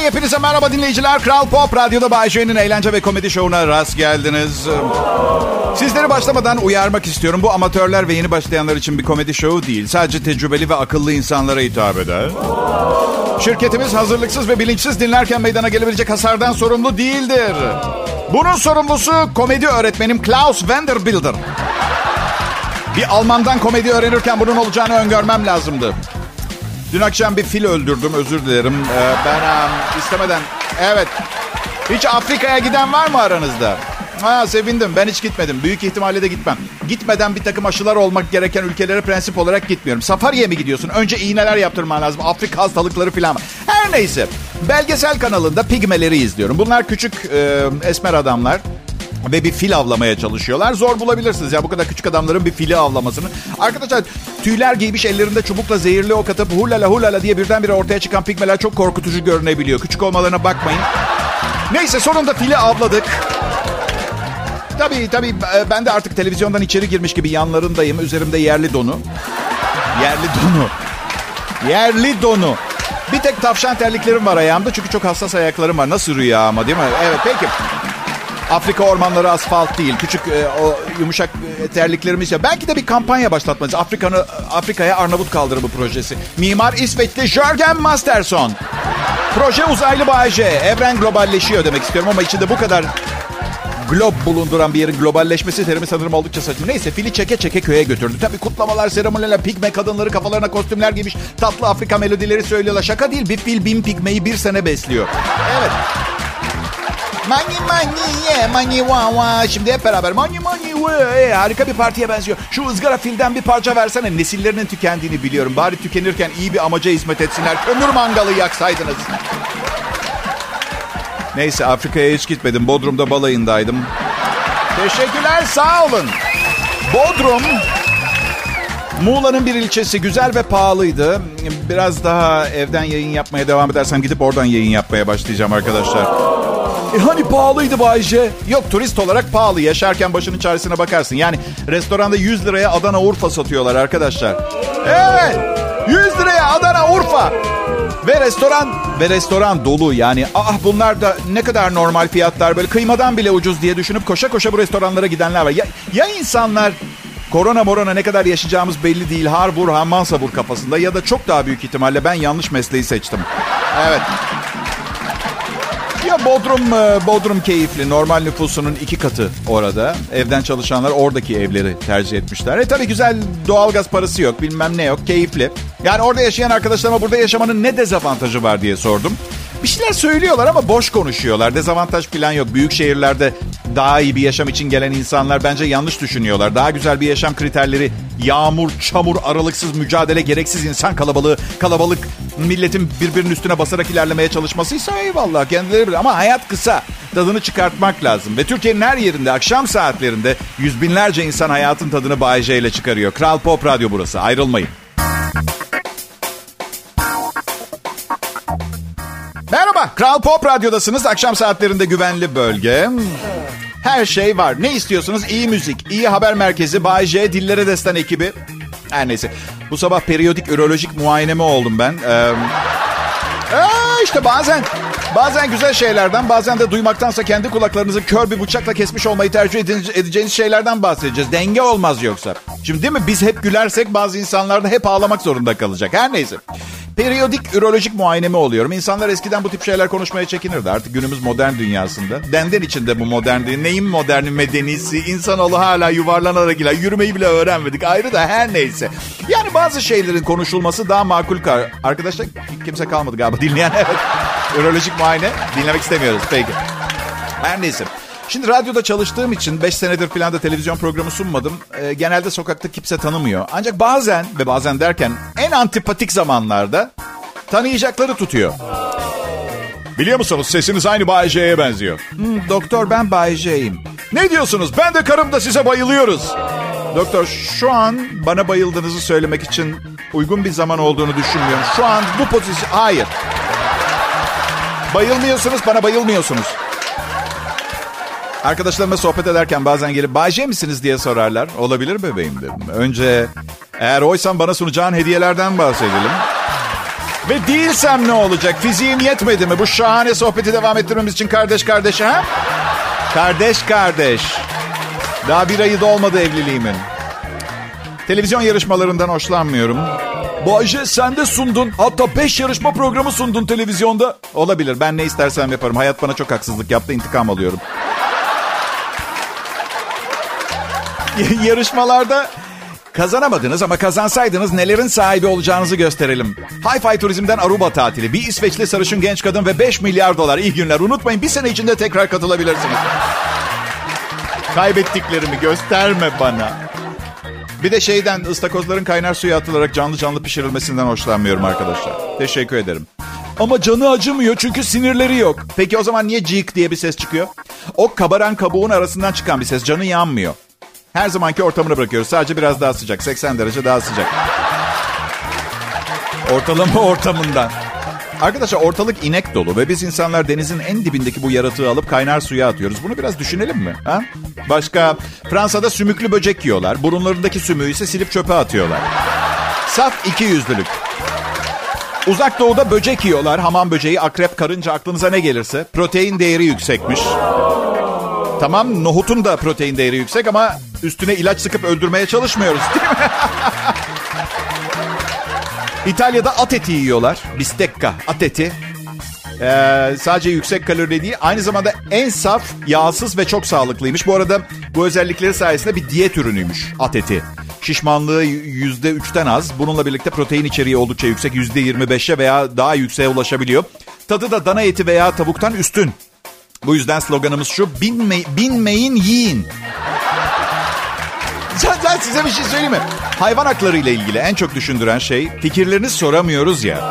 Hey hepinize merhaba dinleyiciler. Kral Pop Radyo'da Bay J'nin eğlence ve komedi şovuna rast geldiniz. Sizleri başlamadan uyarmak istiyorum. Bu amatörler ve yeni başlayanlar için bir komedi şovu değil. Sadece tecrübeli ve akıllı insanlara hitap eder. Şirketimiz hazırlıksız ve bilinçsiz dinlerken meydana gelebilecek hasardan sorumlu değildir. Bunun sorumlusu komedi öğretmenim Klaus Vanderbilder. Bir Almandan komedi öğrenirken bunun olacağını öngörmem lazımdı. Dün akşam bir fil öldürdüm, özür dilerim. Ee, ben um, istemeden... Evet. Hiç Afrika'ya giden var mı aranızda? Ha sevindim. Ben hiç gitmedim. Büyük ihtimalle de gitmem. Gitmeden bir takım aşılar olmak gereken ülkelere prensip olarak gitmiyorum. Safariye mi gidiyorsun? Önce iğneler yaptırman lazım. Afrika hastalıkları falan. Her neyse. Belgesel kanalında pigmeleri izliyorum. Bunlar küçük e, esmer adamlar ve bir fil avlamaya çalışıyorlar. Zor bulabilirsiniz ya bu kadar küçük adamların bir fili avlamasını. Arkadaşlar tüyler giymiş ellerinde çubukla zehirli ok atıp hulala hulala diye birdenbire ortaya çıkan pigmeler çok korkutucu görünebiliyor. Küçük olmalarına bakmayın. Neyse sonunda fili avladık. Tabii tabii ben de artık televizyondan içeri girmiş gibi yanlarındayım. Üzerimde yerli donu. Yerli donu. Yerli donu. Bir tek tavşan terliklerim var ayağımda çünkü çok hassas ayaklarım var. Nasıl rüya ama değil mi? Evet peki. Afrika ormanları asfalt değil. Küçük e, o yumuşak e, terliklerimiz ya. Belki de bir kampanya başlatmalıyız. Afrika'nı Afrika'ya Arnavut kaldırımı projesi. Mimar İsveçli Jörgen Masterson. Proje uzaylı Bayece. Evren globalleşiyor demek istiyorum ama içinde bu kadar glob bulunduran bir yerin globalleşmesi terimi sanırım oldukça saçma. Neyse fili çeke çeke köye götürdü. Tabii kutlamalar, seremoniler, pigme kadınları kafalarına kostümler giymiş. Tatlı Afrika melodileri söylüyorlar. Şaka değil bir fil bin pigmeyi bir sene besliyor. Evet. Money money yeah money wa wa. Şimdi hep beraber money money yeah. Harika bir partiye benziyor. Şu ızgara filden bir parça versene. Nesillerinin tükendiğini biliyorum. Bari tükenirken iyi bir amaca hizmet etsinler. Kömür mangalı yaksaydınız. Neyse Afrika'ya hiç gitmedim. Bodrum'da balayındaydım. Teşekkürler sağ olun. Bodrum Muğla'nın bir ilçesi güzel ve pahalıydı. Biraz daha evden yayın yapmaya devam edersem gidip oradan yayın yapmaya başlayacağım arkadaşlar. E hani pahalıydı Bayce? Yok turist olarak pahalı. Yaşarken başının çaresine bakarsın. Yani restoranda 100 liraya Adana Urfa satıyorlar arkadaşlar. Evet 100 liraya Adana Urfa. Ve restoran ve restoran dolu yani. Ah bunlar da ne kadar normal fiyatlar böyle kıymadan bile ucuz diye düşünüp koşa koşa bu restoranlara gidenler var. Ya, ya insanlar korona morona ne kadar yaşayacağımız belli değil. Harbur hamman sabur kafasında ya da çok daha büyük ihtimalle ben yanlış mesleği seçtim. Evet. Ya Bodrum, Bodrum keyifli. Normal nüfusunun iki katı orada. Evden çalışanlar oradaki evleri tercih etmişler. E tabii güzel doğalgaz parası yok, bilmem ne yok, keyifli. Yani orada yaşayan arkadaşlarıma burada yaşamanın ne dezavantajı var diye sordum. Bir şeyler söylüyorlar ama boş konuşuyorlar. Dezavantaj falan yok. Büyük şehirlerde daha iyi bir yaşam için gelen insanlar bence yanlış düşünüyorlar. Daha güzel bir yaşam kriterleri yağmur, çamur, aralıksız mücadele, gereksiz insan kalabalığı, kalabalık milletin birbirinin üstüne basarak ilerlemeye çalışmasıysa eyvallah kendileri bilir. Ama hayat kısa. Tadını çıkartmak lazım. Ve Türkiye'nin her yerinde akşam saatlerinde yüz binlerce insan hayatın tadını Bay ile çıkarıyor. Kral Pop Radyo burası. Ayrılmayın. Kral Pop Radyo'dasınız. Akşam saatlerinde güvenli bölge. Her şey var. Ne istiyorsunuz? İyi müzik, iyi haber merkezi, Bay J, Dillere Destan ekibi. Her neyse. Bu sabah periyodik ürolojik muayeneme oldum ben. Ee, ee, işte bazen bazen güzel şeylerden bazen de duymaktansa kendi kulaklarınızı kör bir bıçakla kesmiş olmayı tercih edeceğiniz şeylerden bahsedeceğiz. Denge olmaz yoksa. Şimdi değil mi biz hep gülersek bazı insanlar da hep ağlamak zorunda kalacak. Her neyse. Periyodik ürolojik muayeneme oluyorum. İnsanlar eskiden bu tip şeyler konuşmaya çekinirdi. Artık günümüz modern dünyasında. Denden içinde bu modernliği. Neyin moderni medenisi? İnsanoğlu hala yuvarlanarak iler. Yürümeyi bile öğrenmedik. Ayrı da her neyse. Yani bazı şeylerin konuşulması daha makul. Kar. Arkadaşlar kimse kalmadı galiba dinleyen. Evet. Ürolojik muayene dinlemek istemiyoruz. Peki. Her neyse. Şimdi radyoda çalıştığım için 5 senedir falan da televizyon programı sunmadım. E, genelde sokakta kimse tanımıyor. Ancak bazen ve bazen derken en antipatik zamanlarda tanıyacakları tutuyor. Biliyor musunuz sesiniz aynı Bay J'ye benziyor. Hmm, doktor ben Bay J'yim. Ne diyorsunuz? Ben de karım da size bayılıyoruz. Doktor şu an bana bayıldığınızı söylemek için uygun bir zaman olduğunu düşünmüyorum. Şu an bu pozisyon... Hayır. Bayılmıyorsunuz, bana bayılmıyorsunuz. Arkadaşlarımla sohbet ederken bazen gelip Bay misiniz diye sorarlar. Olabilir bebeğim dedim. Önce eğer oysan bana sunacağın hediyelerden bahsedelim. Ve değilsem ne olacak? Fiziğim yetmedi mi? Bu şahane sohbeti devam ettirmemiz için kardeş kardeş ha? Kardeş kardeş. Daha bir ayı da olmadı evliliğimin. Televizyon yarışmalarından hoşlanmıyorum. Bayce sen de sundun. Hatta 5 yarışma programı sundun televizyonda. Olabilir. Ben ne istersem yaparım. Hayat bana çok haksızlık yaptı. intikam alıyorum. Yarışmalarda kazanamadınız ama kazansaydınız nelerin sahibi olacağınızı gösterelim. Hi-Fi Turizm'den Aruba tatili, bir İsveçli sarışın genç kadın ve 5 milyar dolar. İyi günler. Unutmayın bir sene içinde tekrar katılabilirsiniz. Kaybettiklerimi gösterme bana. Bir de şeyden ıstakozların kaynar suya atılarak canlı canlı pişirilmesinden hoşlanmıyorum arkadaşlar. Teşekkür ederim. Ama canı acımıyor çünkü sinirleri yok. Peki o zaman niye cik diye bir ses çıkıyor? O kabaran kabuğun arasından çıkan bir ses. Canı yanmıyor. Her zamanki ortamını bırakıyoruz. Sadece biraz daha sıcak. 80 derece daha sıcak. Ortalama ortamından. Arkadaşlar ortalık inek dolu ve biz insanlar denizin en dibindeki bu yaratığı alıp kaynar suya atıyoruz. Bunu biraz düşünelim mi? Ha? Başka Fransa'da sümüklü böcek yiyorlar. Burunlarındaki sümüğü ise silip çöpe atıyorlar. Saf iki yüzlülük. Uzak doğuda böcek yiyorlar. Hamam böceği, akrep, karınca aklınıza ne gelirse. Protein değeri yüksekmiş. Tamam nohutun da protein değeri yüksek ama üstüne ilaç sıkıp öldürmeye çalışmıyoruz değil mi? İtalya'da at eti yiyorlar. Bistecca, at eti. Ee, sadece yüksek kalori değil, aynı zamanda en saf, yağsız ve çok sağlıklıymış. Bu arada bu özellikleri sayesinde bir diyet ürünüymüş at eti. Şişmanlığı yüzde üçten az. Bununla birlikte protein içeriği oldukça yüksek. Yüzde yirmi beşe veya daha yükseğe ulaşabiliyor. Tadı da dana eti veya tavuktan üstün. Bu yüzden sloganımız şu, binme, binmeyin yiyin. Zaten size bir şey söyleyeyim mi? Hayvan hakları ile ilgili en çok düşündüren şey fikirlerini soramıyoruz ya.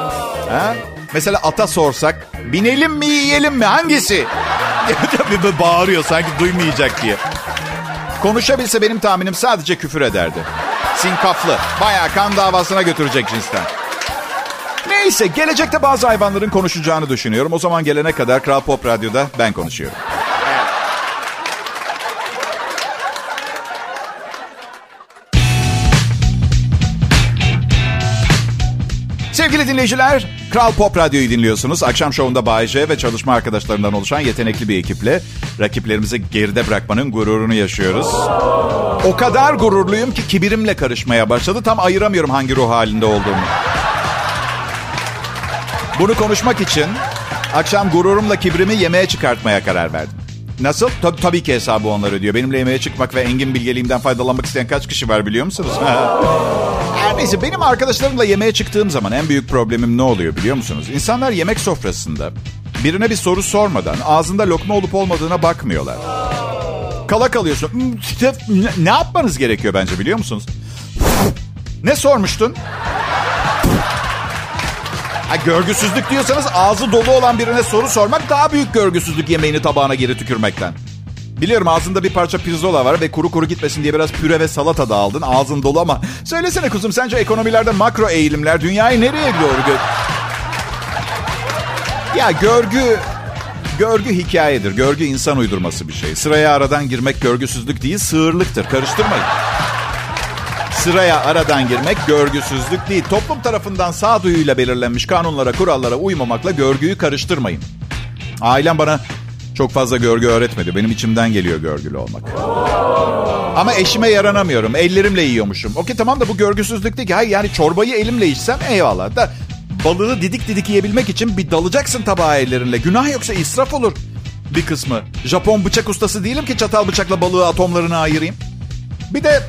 Ha? Mesela ata sorsak binelim mi yiyelim mi hangisi? bir bağırıyor sanki duymayacak diye. Konuşabilse benim tahminim sadece küfür ederdi. Sinkaflı. Bayağı kan davasına götürecek cinsten. Neyse gelecekte bazı hayvanların konuşacağını düşünüyorum. O zaman gelene kadar Kral Pop Radyo'da ben konuşuyorum. Sevgili dinleyiciler, Kral Pop Radyo'yu dinliyorsunuz. Akşam şovunda Bayece ve çalışma arkadaşlarından oluşan yetenekli bir ekiple rakiplerimizi geride bırakmanın gururunu yaşıyoruz. O kadar gururluyum ki kibirimle karışmaya başladı. Tam ayıramıyorum hangi ruh halinde olduğumu. Bunu konuşmak için akşam gururumla kibrimi yemeğe çıkartmaya karar verdim. Nasıl? Tab- tabii ki hesabı onlar ödüyor. Benimle yemeğe çıkmak ve engin bilgeliğimden faydalanmak isteyen kaç kişi var biliyor musunuz? Her neyse benim arkadaşlarımla yemeğe çıktığım zaman en büyük problemim ne oluyor biliyor musunuz? İnsanlar yemek sofrasında birine bir soru sormadan ağzında lokma olup olmadığına bakmıyorlar. Kala kalıyorsun. Hmm, ne yapmanız gerekiyor bence biliyor musunuz? Ne sormuştun? Ha, görgüsüzlük diyorsanız ağzı dolu olan birine soru sormak daha büyük görgüsüzlük yemeğini tabağına geri tükürmekten. Biliyorum ağzında bir parça pirzola var ve kuru kuru gitmesin diye biraz püre ve salata da aldın. Ağzın dolu ama söylesene kuzum sence ekonomilerde makro eğilimler dünyayı nereye doğru gö... Ya görgü görgü hikayedir. Görgü insan uydurması bir şey. Sıraya aradan girmek görgüsüzlük değil, sığırlıktır. Karıştırmayın. Sıraya aradan girmek görgüsüzlük değil. Toplum tarafından sağduyuyla belirlenmiş kanunlara, kurallara uymamakla görgüyü karıştırmayın. Ailem bana çok fazla görgü öğretmedi. Benim içimden geliyor görgülü olmak. Ama eşime yaranamıyorum. Ellerimle yiyormuşum. Okey tamam da bu görgüsüzlük değil. Hayır yani çorbayı elimle içsem eyvallah. Da balığı didik didik yiyebilmek için bir dalacaksın tabağa ellerinle. Günah yoksa israf olur bir kısmı. Japon bıçak ustası değilim ki çatal bıçakla balığı atomlarına ayırayım. Bir de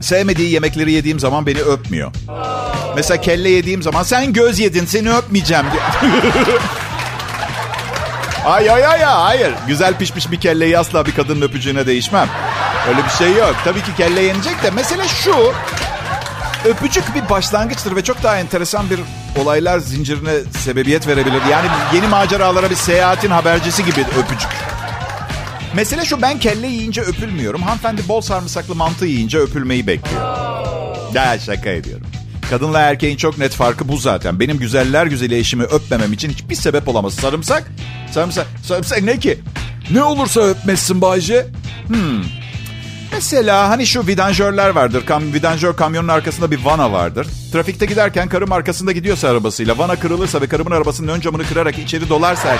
sevmediği yemekleri yediğim zaman beni öpmüyor. Mesela kelle yediğim zaman sen göz yedin seni öpmeyeceğim diye. ay ay ay hayır. Güzel pişmiş bir kelleyi asla bir kadının öpücüğüne değişmem. Öyle bir şey yok. Tabii ki kelle yenecek de mesele şu. Öpücük bir başlangıçtır ve çok daha enteresan bir olaylar zincirine sebebiyet verebilir. Yani yeni maceralara bir seyahatin habercisi gibi öpücük. Mesele şu ben kelle yiyince öpülmüyorum. Hanımefendi bol sarımsaklı mantı yiyince öpülmeyi bekliyor. Ya şaka ediyorum. Kadınla erkeğin çok net farkı bu zaten. Benim güzeller güzeli eşimi öpmemem için hiçbir sebep olamaz. Sarımsak? Sarımsak, sarımsak ne ki? Ne olursa öpmezsin Bayce. Hmm. Mesela hani şu vidanjörler vardır. Kam vidanjör kamyonun arkasında bir vana vardır. Trafikte giderken karım arkasında gidiyorsa arabasıyla vana kırılırsa ve karımın arabasının ön camını kırarak içeri dolarsa...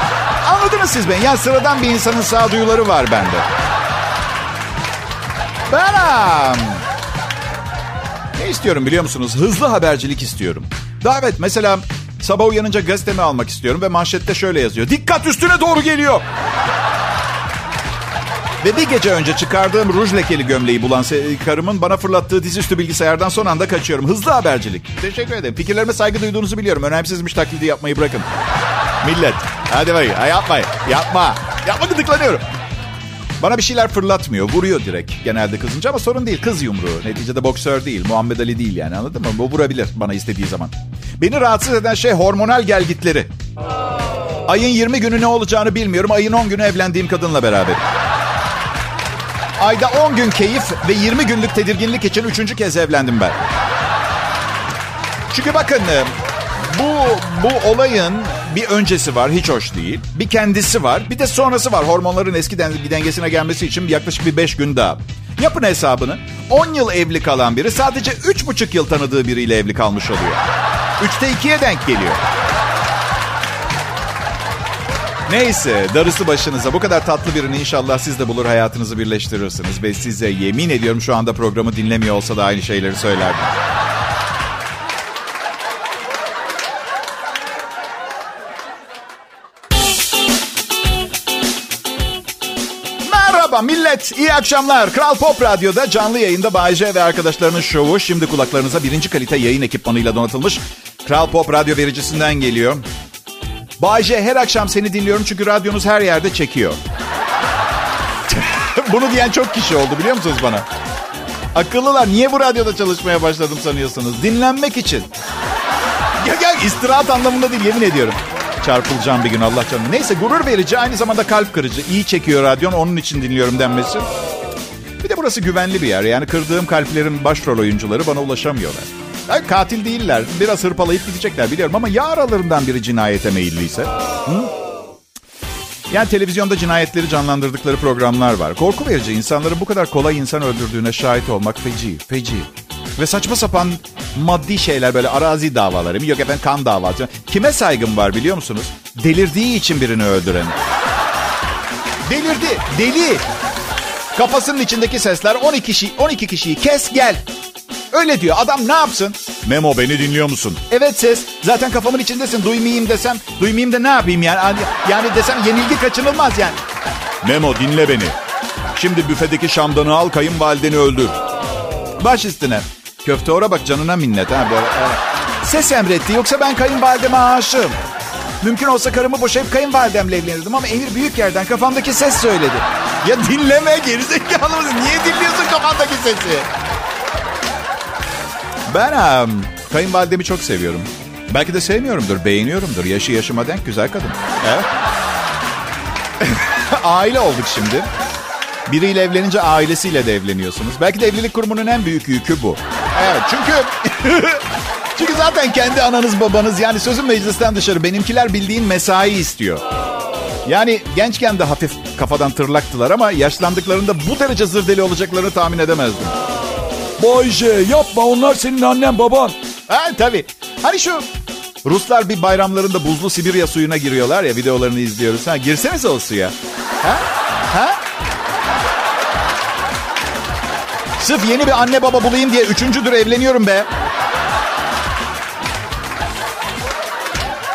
Anladınız siz beni. Yani sıradan bir insanın sağduyuları var bende. Ben... Ne istiyorum biliyor musunuz? Hızlı habercilik istiyorum. Davet mesela sabah uyanınca gazetemi almak istiyorum ve manşette şöyle yazıyor. Dikkat üstüne doğru geliyor. Ve bir gece önce çıkardığım ruj lekeli gömleği bulan karımın bana fırlattığı dizüstü bilgisayardan son anda kaçıyorum. Hızlı habercilik. Teşekkür ederim. Fikirlerime saygı duyduğunuzu biliyorum. Önemsizmiş taklidi yapmayı bırakın. Millet. Hadi bakayım. Ha, yapmayın. Yapma. Yapma gıdıklanıyorum. Bana bir şeyler fırlatmıyor. Vuruyor direkt genelde kızınca ama sorun değil. Kız yumruğu. Neticede boksör değil. Muhammed Ali değil yani anladın mı? Bu vurabilir bana istediği zaman. Beni rahatsız eden şey hormonal gelgitleri. Ayın 20 günü ne olacağını bilmiyorum. Ayın 10 günü evlendiğim kadınla beraber. Ayda 10 gün keyif ve 20 günlük tedirginlik için üçüncü kez evlendim ben. Çünkü bakın bu, bu olayın bir öncesi var hiç hoş değil. Bir kendisi var bir de sonrası var. Hormonların eski dengesine gelmesi için yaklaşık bir 5 gün daha. Yapın hesabını. 10 yıl evli kalan biri sadece 3,5 yıl tanıdığı biriyle evli kalmış oluyor. 3'te 2'ye denk geliyor. Neyse darısı başınıza. Bu kadar tatlı birini inşallah siz de bulur hayatınızı birleştirirsiniz. Ve size yemin ediyorum şu anda programı dinlemiyor olsa da aynı şeyleri söylerdim. Merhaba millet, iyi akşamlar. Kral Pop Radyo'da canlı yayında Bayece ve arkadaşlarının şovu şimdi kulaklarınıza birinci kalite yayın ekipmanıyla donatılmış Kral Pop Radyo vericisinden geliyor. Bayce her akşam seni dinliyorum çünkü radyonuz her yerde çekiyor. Bunu diyen çok kişi oldu biliyor musunuz bana? Akıllılar niye bu radyoda çalışmaya başladım sanıyorsunuz? Dinlenmek için. Ya, ya istirahat anlamında değil yemin ediyorum. Çarpılacağım bir gün Allah canım. Neyse gurur verici aynı zamanda kalp kırıcı. İyi çekiyor radyon onun için dinliyorum denmesi. Bir de burası güvenli bir yer. Yani kırdığım kalplerin başrol oyuncuları bana ulaşamıyorlar. Yani katil değiller. Biraz hırpalayıp gidecekler biliyorum ama ya aralarından biri cinayete meyilliyse? Hı? Yani televizyonda cinayetleri canlandırdıkları programlar var. Korku verici insanların bu kadar kolay insan öldürdüğüne şahit olmak feci, feci. Ve saçma sapan maddi şeyler böyle arazi davaları. Yok efendim kan davası. Kime saygım var biliyor musunuz? Delirdiği için birini öldüren. Delirdi, deli. Kafasının içindeki sesler 12 kişi 12 kişiyi kes gel. Öyle diyor. Adam ne yapsın? Memo beni dinliyor musun? Evet ses. Zaten kafamın içindesin. Duymayayım desem. Duymayayım da ne yapayım yani? Yani desem yenilgi kaçınılmaz yani. Memo dinle beni. Şimdi büfedeki şamdanı al kayınvalideni öldür. Baş üstüne. Köfte ora bak canına minnet ha böyle. Evet. Ses emretti yoksa ben kayınvalideme aşığım. Mümkün olsa karımı boşayıp kayınvalidemle evlenirdim ama Emir büyük yerden kafamdaki ses söyledi. Ya dinleme gerizekalı mısın? Niye dinliyorsun kafandaki sesi? Ben um, kayınvalidemi çok seviyorum. Belki de sevmiyorumdur, beğeniyorumdur. Yaşı yaşıma denk güzel kadın. Aile olduk şimdi. Biriyle evlenince ailesiyle de evleniyorsunuz. Belki de evlilik kurumunun en büyük yükü bu. Evet çünkü... çünkü zaten kendi ananız babanız yani sözün meclisten dışarı benimkiler bildiğin mesai istiyor. Yani gençken de hafif kafadan tırlaktılar ama yaşlandıklarında bu derece zırdeli olacaklarını tahmin edemezdim. Bayce yapma onlar senin annen baban. Ha tabii. Hani şu Ruslar bir bayramlarında buzlu Sibirya suyuna giriyorlar ya videolarını izliyoruz. Ha girsenize o suya. Ha? Ha? Sırf yeni bir anne baba bulayım diye üçüncüdür evleniyorum be.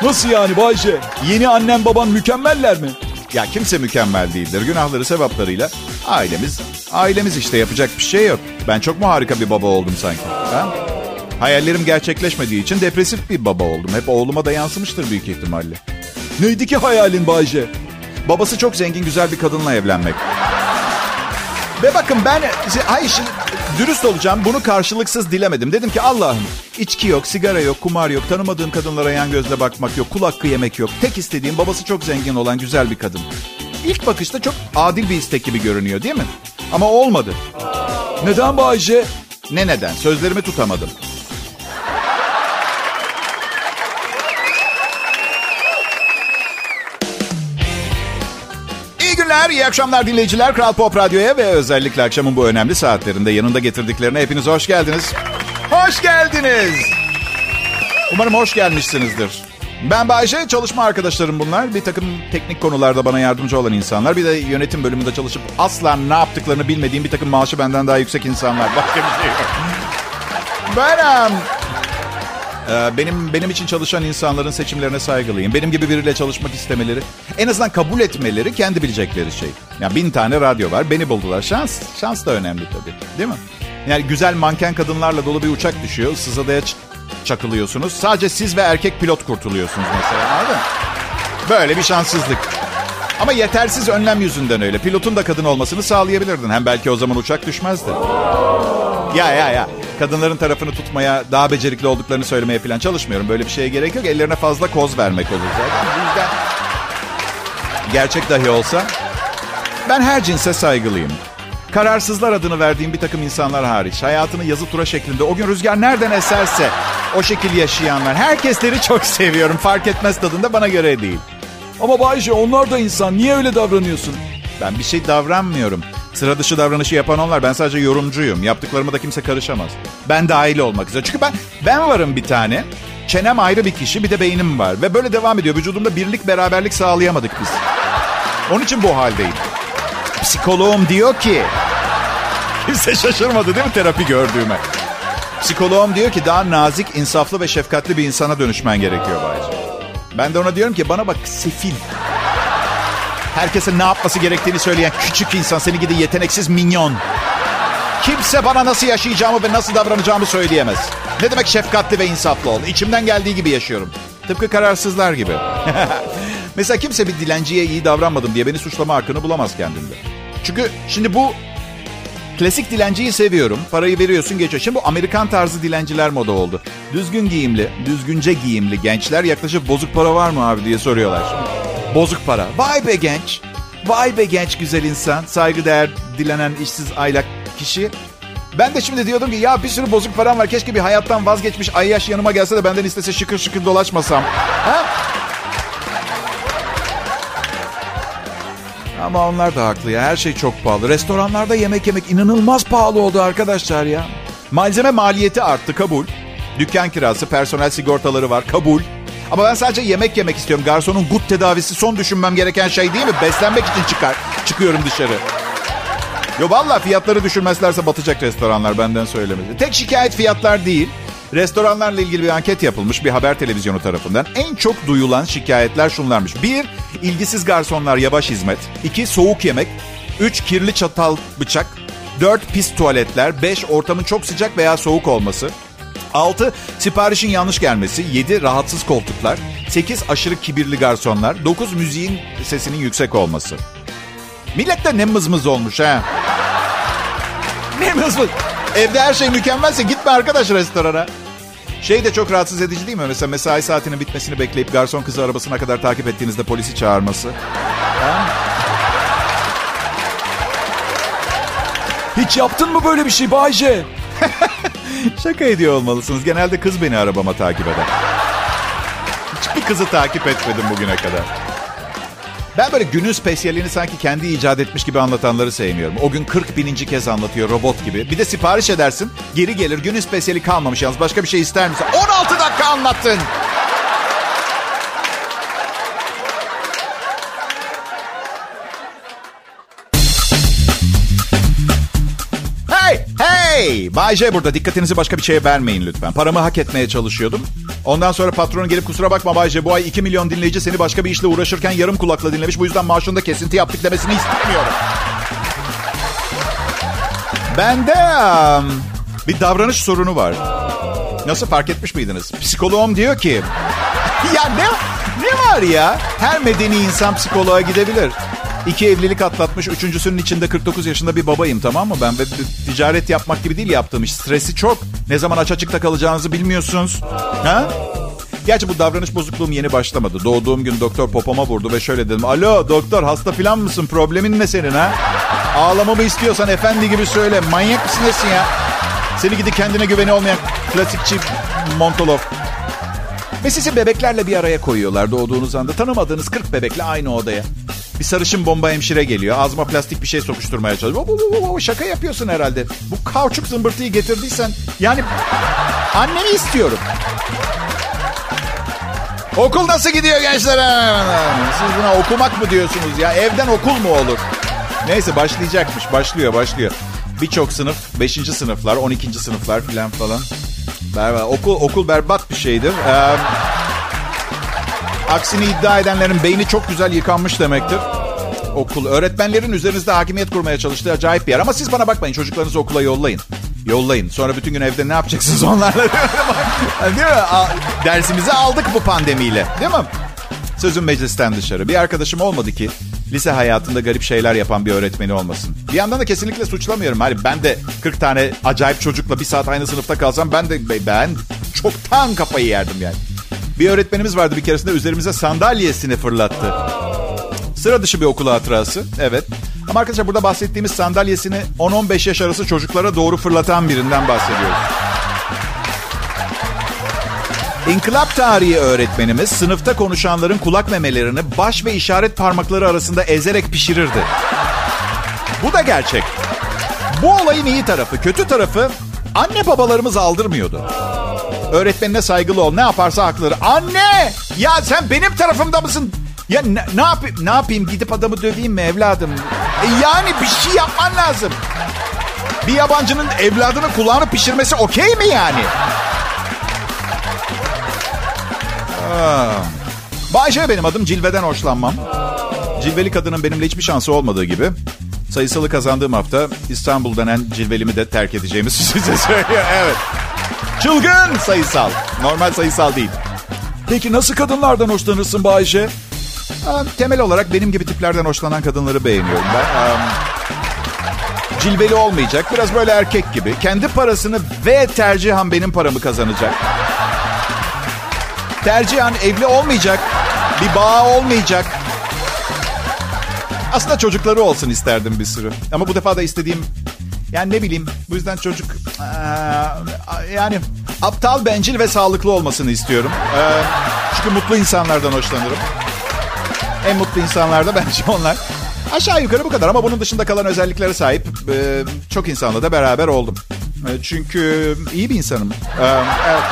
Nasıl yani Bayce? Yeni annen baban mükemmeller mi? Ya kimse mükemmel değildir. Günahları sevaplarıyla ailemiz ailemiz işte yapacak bir şey yok. Ben çok mu harika bir baba oldum sanki? Ha? Hayallerim gerçekleşmediği için depresif bir baba oldum. Hep oğluma da yansımıştır büyük ihtimalle. Neydi ki hayalin Bayce? Babası çok zengin güzel bir kadınla evlenmek. Ve bakın ben, hayır şimdi dürüst olacağım bunu karşılıksız dilemedim. Dedim ki Allah'ım içki yok, sigara yok, kumar yok, tanımadığım kadınlara yan gözle bakmak yok, kul hakkı yemek yok. Tek istediğim babası çok zengin olan güzel bir kadın. İlk bakışta çok adil bir istek gibi görünüyor değil mi? Ama olmadı. Neden Bayce? Ne neden? Sözlerimi tutamadım. akşamlar, iyi akşamlar dinleyiciler. Kral Pop Radyo'ya ve özellikle akşamın bu önemli saatlerinde yanında getirdiklerine hepiniz hoş geldiniz. Hoş geldiniz. Umarım hoş gelmişsinizdir. Ben Bayce, çalışma arkadaşlarım bunlar. Bir takım teknik konularda bana yardımcı olan insanlar. Bir de yönetim bölümünde çalışıp asla ne yaptıklarını bilmediğim bir takım maaşı benden daha yüksek insanlar. Başka bir şey yok. Ben um, e, benim benim için çalışan insanların seçimlerine saygılıyım. Benim gibi biriyle çalışmak istemeleri, en azından kabul etmeleri kendi bilecekleri şey. Yani bin tane radyo var, beni buldular. Şans, şans da önemli tabii, değil mi? Yani güzel manken kadınlarla dolu bir uçak düşüyor, ıssız adaya çakılıyorsunuz. Sadece siz ve erkek pilot kurtuluyorsunuz mesela, anladın mı? Böyle bir şanssızlık. Ama yetersiz önlem yüzünden öyle. Pilotun da kadın olmasını sağlayabilirdin. Hem belki o zaman uçak düşmezdi. Ya ya ya. Kadınların tarafını tutmaya, daha becerikli olduklarını söylemeye falan çalışmıyorum. Böyle bir şeye gerek yok. Ellerine fazla koz vermek olur zaten. Bu yüzden gerçek dahi olsa ben her cinse saygılıyım. Kararsızlar adını verdiğim bir takım insanlar hariç. Hayatını yazı tura şeklinde o gün rüzgar nereden eserse o şekil yaşayanlar. Herkesleri çok seviyorum. Fark etmez tadında bana göre değil. Ama Bayce onlar da insan. Niye öyle davranıyorsun? Ben bir şey davranmıyorum. Sıra dışı davranışı yapan onlar. Ben sadece yorumcuyum. Yaptıklarıma da kimse karışamaz. Ben dahil olmak üzere. Çünkü ben ben varım bir tane. Çenem ayrı bir kişi bir de beynim var. Ve böyle devam ediyor. Vücudumda birlik beraberlik sağlayamadık biz. Onun için bu haldeyim. Psikoloğum diyor ki... Kimse şaşırmadı değil mi terapi gördüğüme? Psikoloğum diyor ki daha nazik, insaflı ve şefkatli bir insana dönüşmen gerekiyor Bayce. Ben de ona diyorum ki bana bak sefil. Herkese ne yapması gerektiğini söyleyen küçük insan seni gidi yeteneksiz minyon. Kimse bana nasıl yaşayacağımı ve nasıl davranacağımı söyleyemez. Ne demek şefkatli ve insaflı ol? İçimden geldiği gibi yaşıyorum. Tıpkı kararsızlar gibi. Mesela kimse bir dilenciye iyi davranmadım diye beni suçlama hakkını bulamaz kendinde. Çünkü şimdi bu klasik dilenciyi seviyorum. Parayı veriyorsun geçiyor. Şimdi bu Amerikan tarzı dilenciler moda oldu. Düzgün giyimli, düzgünce giyimli gençler yaklaşık bozuk para var mı abi diye soruyorlar şimdi. Bozuk para. Vay be genç. Vay be genç güzel insan. Saygıdeğer dilenen işsiz aylak kişi. Ben de şimdi diyordum ki ya bir sürü bozuk param var. Keşke bir hayattan vazgeçmiş ayyaş yanıma gelse de benden istese şıkır şıkır dolaşmasam. Ha? Ama onlar da haklı ya. Her şey çok pahalı. Restoranlarda yemek yemek inanılmaz pahalı oldu arkadaşlar ya. Malzeme maliyeti arttı kabul. Dükkan kirası, personel sigortaları var kabul. Ama ben sadece yemek yemek istiyorum. Garsonun gut tedavisi son düşünmem gereken şey değil mi? Beslenmek için çıkar. Çıkıyorum dışarı. Yo valla fiyatları düşürmezlerse batacak restoranlar benden söylemedi. Tek şikayet fiyatlar değil. Restoranlarla ilgili bir anket yapılmış bir haber televizyonu tarafından. En çok duyulan şikayetler şunlarmış. Bir, ilgisiz garsonlar yavaş hizmet. İki, soğuk yemek. Üç, kirli çatal bıçak. Dört, pis tuvaletler. Beş, ortamın çok sıcak veya soğuk olması. 6. Siparişin yanlış gelmesi. 7. Rahatsız koltuklar. 8. Aşırı kibirli garsonlar. 9. Müziğin sesinin yüksek olması. Millette ne mızmız olmuş ha. Ne mızmız. Evde her şey mükemmelse gitme arkadaş restorana. Şey de çok rahatsız edici değil mi? Mesela mesai saatinin bitmesini bekleyip garson kızı arabasına kadar takip ettiğinizde polisi çağırması. Ha? Hiç yaptın mı böyle bir şey Bayce? Şaka ediyor olmalısınız. Genelde kız beni arabama takip eder. Hiçbir kızı takip etmedim bugüne kadar. Ben böyle günün spesiyalini sanki kendi icat etmiş gibi anlatanları sevmiyorum. O gün 40 bininci kez anlatıyor robot gibi. Bir de sipariş edersin. Geri gelir günün spesiyali kalmamış yalnız. Başka bir şey ister misin? 16 dakika anlattın. Hey! Bay burada. Dikkatinizi başka bir şeye vermeyin lütfen. Paramı hak etmeye çalışıyordum. Ondan sonra patron gelip kusura bakma Bay J bu ay 2 milyon dinleyici seni başka bir işle uğraşırken yarım kulakla dinlemiş. Bu yüzden maaşında kesinti yaptık demesini istemiyorum. Bende um, bir davranış sorunu var. Nasıl fark etmiş miydiniz? Psikoloğum diyor ki... ya ne, ne var ya? Her medeni insan psikoloğa gidebilir. İki evlilik atlatmış, üçüncüsünün içinde 49 yaşında bir babayım tamam mı? Ben ve ticaret yapmak gibi değil yaptığım iş. Stresi çok. Ne zaman aç açıkta kalacağınızı bilmiyorsunuz. Ha? Gerçi bu davranış bozukluğum yeni başlamadı. Doğduğum gün doktor popoma vurdu ve şöyle dedim. Alo doktor hasta filan mısın? Problemin ne senin ha? Ağlamamı istiyorsan efendi gibi söyle. Manyak mısın nesin ya? Seni gidi kendine güveni olmayan klasikçi Montolov. Ve sizi bebeklerle bir araya koyuyorlar doğduğunuz anda. Tanımadığınız 40 bebekle aynı odaya. Bir sarışın bomba hemşire geliyor. Ağzıma plastik bir şey sokuşturmaya çalışıyor. Bu, bu, bu, bu, şaka yapıyorsun herhalde. Bu kauçuk zımbırtıyı getirdiysen yani annemi istiyorum. Okul nasıl gidiyor gençler? Siz buna okumak mı diyorsunuz ya? Evden okul mu olur? Neyse başlayacakmış. Başlıyor başlıyor. Birçok sınıf, 5. sınıflar, 12. sınıflar filan falan. Berbat. Okul, okul berbat bir şeydir. Ee, aksini iddia edenlerin beyni çok güzel yıkanmış demektir. Okul, öğretmenlerin üzerinizde hakimiyet kurmaya çalıştığı acayip bir yer. Ama siz bana bakmayın, çocuklarınızı okula yollayın. Yollayın. Sonra bütün gün evde ne yapacaksınız onlarla? değil mi? Dersimizi aldık bu pandemiyle. Değil mi? Sözüm meclisten dışarı. Bir arkadaşım olmadı ki lise hayatında garip şeyler yapan bir öğretmeni olmasın. Bir yandan da kesinlikle suçlamıyorum. Hani ben de 40 tane acayip çocukla bir saat aynı sınıfta kalsam ben de ben çoktan kafayı yerdim yani. Bir öğretmenimiz vardı bir keresinde üzerimize sandalyesini fırlattı. Sıra dışı bir okul hatırası. Evet. Ama arkadaşlar burada bahsettiğimiz sandalyesini 10-15 yaş arası çocuklara doğru fırlatan birinden bahsediyoruz. İnkılap tarihi öğretmenimiz sınıfta konuşanların kulak memelerini baş ve işaret parmakları arasında ezerek pişirirdi. Bu da gerçek. Bu olayın iyi tarafı, kötü tarafı anne babalarımız aldırmıyordu. Öğretmenine saygılı ol. Ne yaparsa haklıdır. Anne! Ya sen benim tarafımda mısın? Ya ne, ne yapayım? Ne yapayım? Gidip adamı döveyim mi evladım? E yani bir şey yapman lazım. Bir yabancının evladının kulağını pişirmesi okey mi yani? Bayce benim adım. Cilveden hoşlanmam. Cilveli kadının benimle hiçbir şansı olmadığı gibi sayısalı kazandığım hafta İstanbul denen cilvelimi de terk edeceğimi size söylüyor. Evet. Çılgın sayısal. Normal sayısal değil. Peki nasıl kadınlardan hoşlanırsın Bayce? Temel olarak benim gibi tiplerden hoşlanan kadınları beğeniyorum ben. Cilveli olmayacak. Biraz böyle erkek gibi. Kendi parasını ve tercihan benim paramı kazanacak. Tercihan evli olmayacak. Bir bağ olmayacak. Aslında çocukları olsun isterdim bir sürü. Ama bu defa da istediğim... Yani ne bileyim bu yüzden çocuk... Ee, yani aptal, bencil ve sağlıklı olmasını istiyorum. Ee, çünkü mutlu insanlardan hoşlanırım. En mutlu insanlar da bence onlar. Aşağı yukarı bu kadar ama bunun dışında kalan özelliklere sahip e, çok insanla da beraber oldum. E, çünkü iyi bir insanım. E, evet.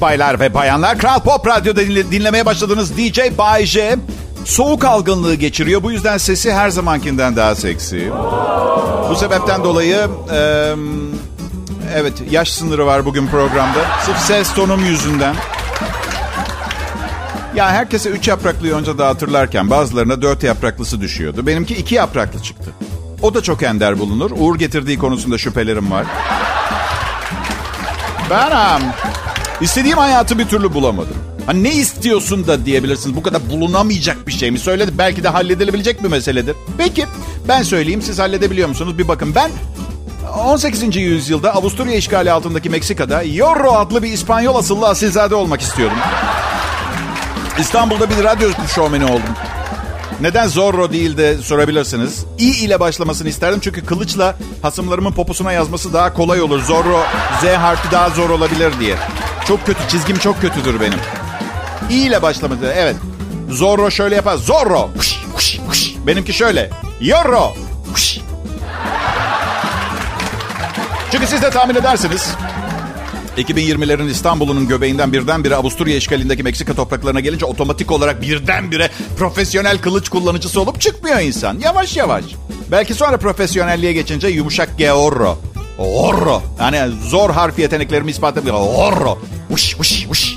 Baylar ve bayanlar. Kral Pop Radyo'da dinlemeye başladığınız DJ Bay J soğuk algınlığı geçiriyor. Bu yüzden sesi her zamankinden daha seksi. Bu sebepten dolayı e, evet yaş sınırı var bugün programda. Sırf ses tonum yüzünden. Ya herkese üç yapraklı yonca dağıtırlarken bazılarına dört yapraklısı düşüyordu. Benimki iki yapraklı çıktı. O da çok ender bulunur. Uğur getirdiği konusunda şüphelerim var. Ben istediğim hayatı bir türlü bulamadım. Hani ne istiyorsun da diyebilirsiniz. Bu kadar bulunamayacak bir şey mi? Söyledi. Belki de halledilebilecek bir meseledir. Peki ben söyleyeyim siz halledebiliyor musunuz? Bir bakın ben 18. yüzyılda Avusturya işgali altındaki Meksika'da Yorro adlı bir İspanyol asıllı asilzade olmak istiyordum. İstanbul'da bir radyo şovmeni oldum. Neden Zorro değil de sorabilirsiniz. İ ile başlamasını isterdim çünkü kılıçla hasımlarımın poposuna yazması daha kolay olur. Zorro, Z harfi daha zor olabilir diye. Çok kötü, çizgim çok kötüdür benim. İ ile başlaması, evet. Zorro şöyle yapar. Zorro. Kuş, kuş, kuş. Benimki şöyle. Yorro. Kuş. Çünkü siz de tahmin edersiniz. 2020'lerin İstanbul'un göbeğinden birdenbire Avusturya işgalindeki Meksika topraklarına gelince otomatik olarak birdenbire profesyonel kılıç kullanıcısı olup çıkmıyor insan. Yavaş yavaş. Belki sonra profesyonelliğe geçince yumuşak georro. Orro. Yani zor harf yeteneklerimi ispat ediyor. Orro. Uş uş uş.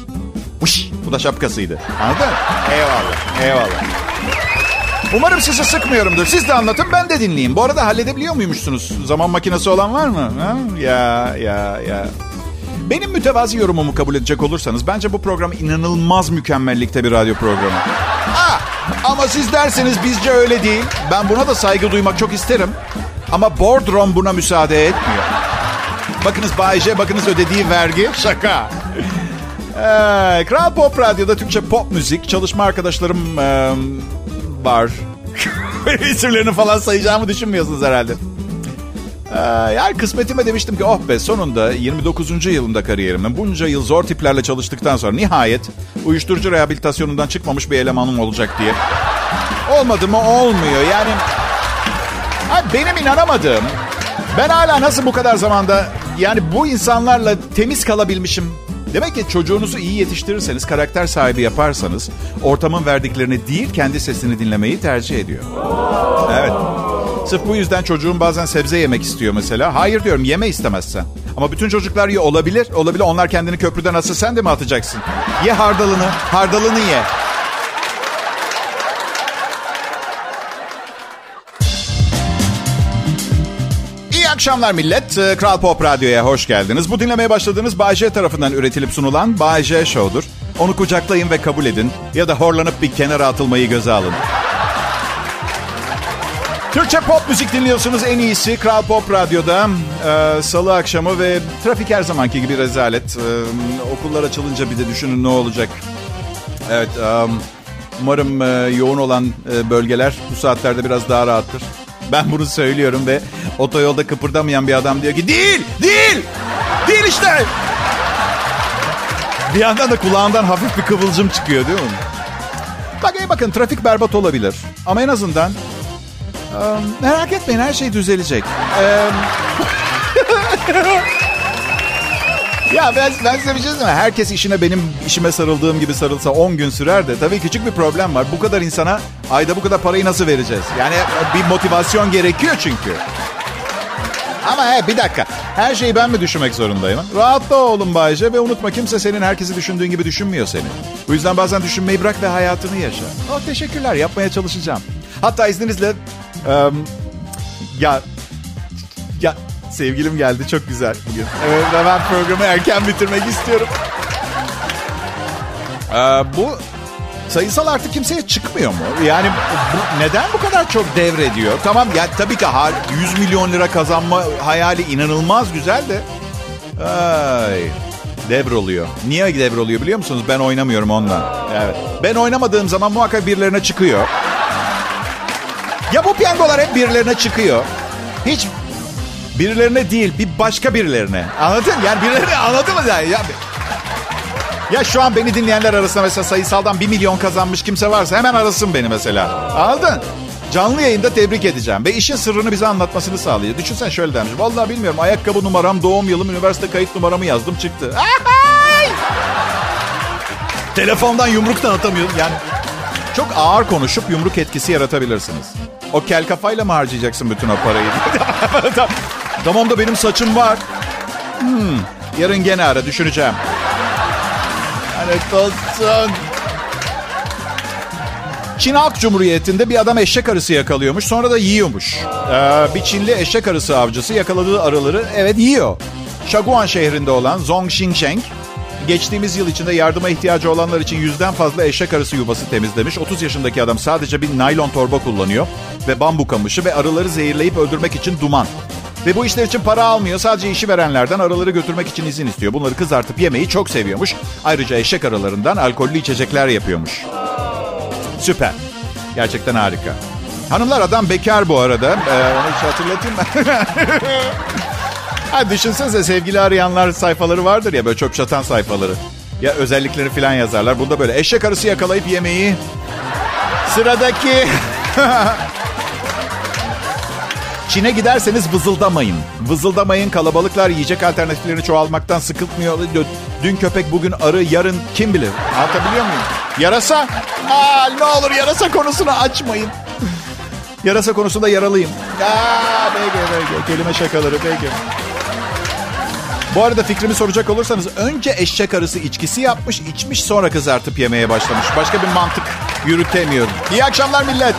Uş. Bu da şapkasıydı. Anladın? Eyvallah. Eyvallah. Umarım sizi sıkmıyorumdur. Siz de anlatın ben de dinleyeyim. Bu arada halledebiliyor muymuşsunuz? Zaman makinesi olan var mı? Ha? Ya ya ya. Benim mütevazi yorumumu kabul edecek olursanız bence bu program inanılmaz mükemmellikte bir radyo programı. Ha, ama siz derseniz bizce öyle değil. Ben buna da saygı duymak çok isterim. Ama boardroom buna müsaade etmiyor. Bakınız Bay J, bakınız ödediği vergi. Şaka. Ee, Kral Pop Radyo'da Türkçe pop müzik. Çalışma arkadaşlarım e, var. İsimlerini falan sayacağımı düşünmüyorsunuz herhalde. Ee, yani kısmetime demiştim ki oh be sonunda 29. yılımda kariyerimin bunca yıl zor tiplerle çalıştıktan sonra nihayet uyuşturucu rehabilitasyonundan çıkmamış bir elemanım olacak diye. Olmadı mı olmuyor yani. Benim inanamadığım ben hala nasıl bu kadar zamanda yani bu insanlarla temiz kalabilmişim. Demek ki çocuğunuzu iyi yetiştirirseniz, karakter sahibi yaparsanız ortamın verdiklerini değil kendi sesini dinlemeyi tercih ediyor. Evet. Sırf bu yüzden çocuğum bazen sebze yemek istiyor mesela. Hayır diyorum yeme istemezsen. Ama bütün çocuklar ye olabilir. Olabilir onlar kendini köprüden nasıl sen de mi atacaksın? Ye hardalını. Hardalını ye. Akşamlar millet. Ee, Kral Pop Radyo'ya hoş geldiniz. Bu dinlemeye başladığınız Bay J tarafından üretilip sunulan Bay J Show'dur. Onu kucaklayın ve kabul edin. Ya da horlanıp bir kenara atılmayı göze alın. Türkçe pop müzik dinliyorsunuz en iyisi Kral Pop Radyo'da. Ee, Salı akşamı ve trafik her zamanki gibi rezalet. Ee, okullar açılınca bir de düşünün ne olacak. Evet, um, umarım e, yoğun olan e, bölgeler bu saatlerde biraz daha rahattır. Ben bunu söylüyorum ve otoyolda kıpırdamayan bir adam diyor ki değil, değil, değil işte. Bir yandan da kulağından hafif bir kıvılcım çıkıyor değil mi? Bak iyi bakın trafik berbat olabilir ama en azından merak etmeyin her şey düzelecek. Um, ya ben, ben size bir şey söyleyeyim? Herkes işine benim işime sarıldığım gibi sarılsa 10 gün sürer de tabii küçük bir problem var. Bu kadar insana ayda bu kadar parayı nasıl vereceğiz? Yani bir motivasyon gerekiyor çünkü. Ama he, bir dakika. Her şeyi ben mi düşünmek zorundayım? Rahatla oğlum Bayce ve unutma kimse senin herkesi düşündüğün gibi düşünmüyor seni. Bu yüzden bazen düşünmeyi bırak ve hayatını yaşa. Oh, teşekkürler yapmaya çalışacağım. Hatta izninizle... Um, ya... Sevgilim geldi çok güzel bugün. Evet ve ben programı erken bitirmek istiyorum. Ee, bu sayısal artık kimseye çıkmıyor mu? Yani bu, neden bu kadar çok devrediyor? Tamam ya tabii ki 100 milyon lira kazanma hayali inanılmaz güzel de. Ay, devroluyor. Niye devroluyor biliyor musunuz? Ben oynamıyorum ondan. Evet. Ben oynamadığım zaman muhakkak birilerine çıkıyor. Ya bu piyangolar hep birilerine çıkıyor. Hiç birilerine değil bir başka birilerine. Anladın? Yani birilerine anladın mı? Yani? Ya, ya şu an beni dinleyenler arasında mesela sayısaldan bir milyon kazanmış kimse varsa hemen arasın beni mesela. Anladın? Canlı yayında tebrik edeceğim. Ve işin sırrını bize anlatmasını sağlıyor. Düşünsen şöyle demiş. Vallahi bilmiyorum. Ayakkabı numaram, doğum yılım, üniversite kayıt numaramı yazdım çıktı. Telefondan yumruk da atamıyorum. Yani çok ağır konuşup yumruk etkisi yaratabilirsiniz. O kel kafayla mı harcayacaksın bütün o parayı? tamam da benim saçım var. Hmm, yarın gene ara düşüneceğim. Lanet olsun. Çin Halk Cumhuriyeti'nde bir adam eşek arısı yakalıyormuş. Sonra da yiyormuş. Ee, bir Çinli eşek arısı avcısı yakaladığı arıları evet yiyor. Shaguan şehrinde olan Zhongxingsheng geçtiğimiz yıl içinde yardıma ihtiyacı olanlar için yüzden fazla eşek arısı yuvası temizlemiş. 30 yaşındaki adam sadece bir naylon torba kullanıyor ve bambu kamışı ve arıları zehirleyip öldürmek için duman. Ve bu işler için para almıyor. Sadece işi verenlerden arıları götürmek için izin istiyor. Bunları kızartıp yemeyi çok seviyormuş. Ayrıca eşek arılarından alkollü içecekler yapıyormuş. Süper. Gerçekten harika. Hanımlar adam bekar bu arada. Ee, onu hiç hatırlatayım ben. ha, düşünsenize sevgili arayanlar sayfaları vardır ya böyle çöp çatan sayfaları. Ya özellikleri falan yazarlar. Bunda böyle eşek arısı yakalayıp yemeği. Sıradaki... Çin'e giderseniz vızıldamayın. Vızıldamayın kalabalıklar yiyecek alternatiflerini çoğalmaktan sıkılmıyor. Dün köpek bugün arı yarın kim bilir. Anlatabiliyor muyum? Yarasa? Aa, ne olur yarasa konusunu açmayın. yarasa konusunda yaralıyım. Aa, peki, peki. Kelime şakaları peki. Bu arada fikrimi soracak olursanız önce eşek arısı içkisi yapmış, içmiş sonra kızartıp yemeye başlamış. Başka bir mantık yürütemiyorum. İyi akşamlar millet.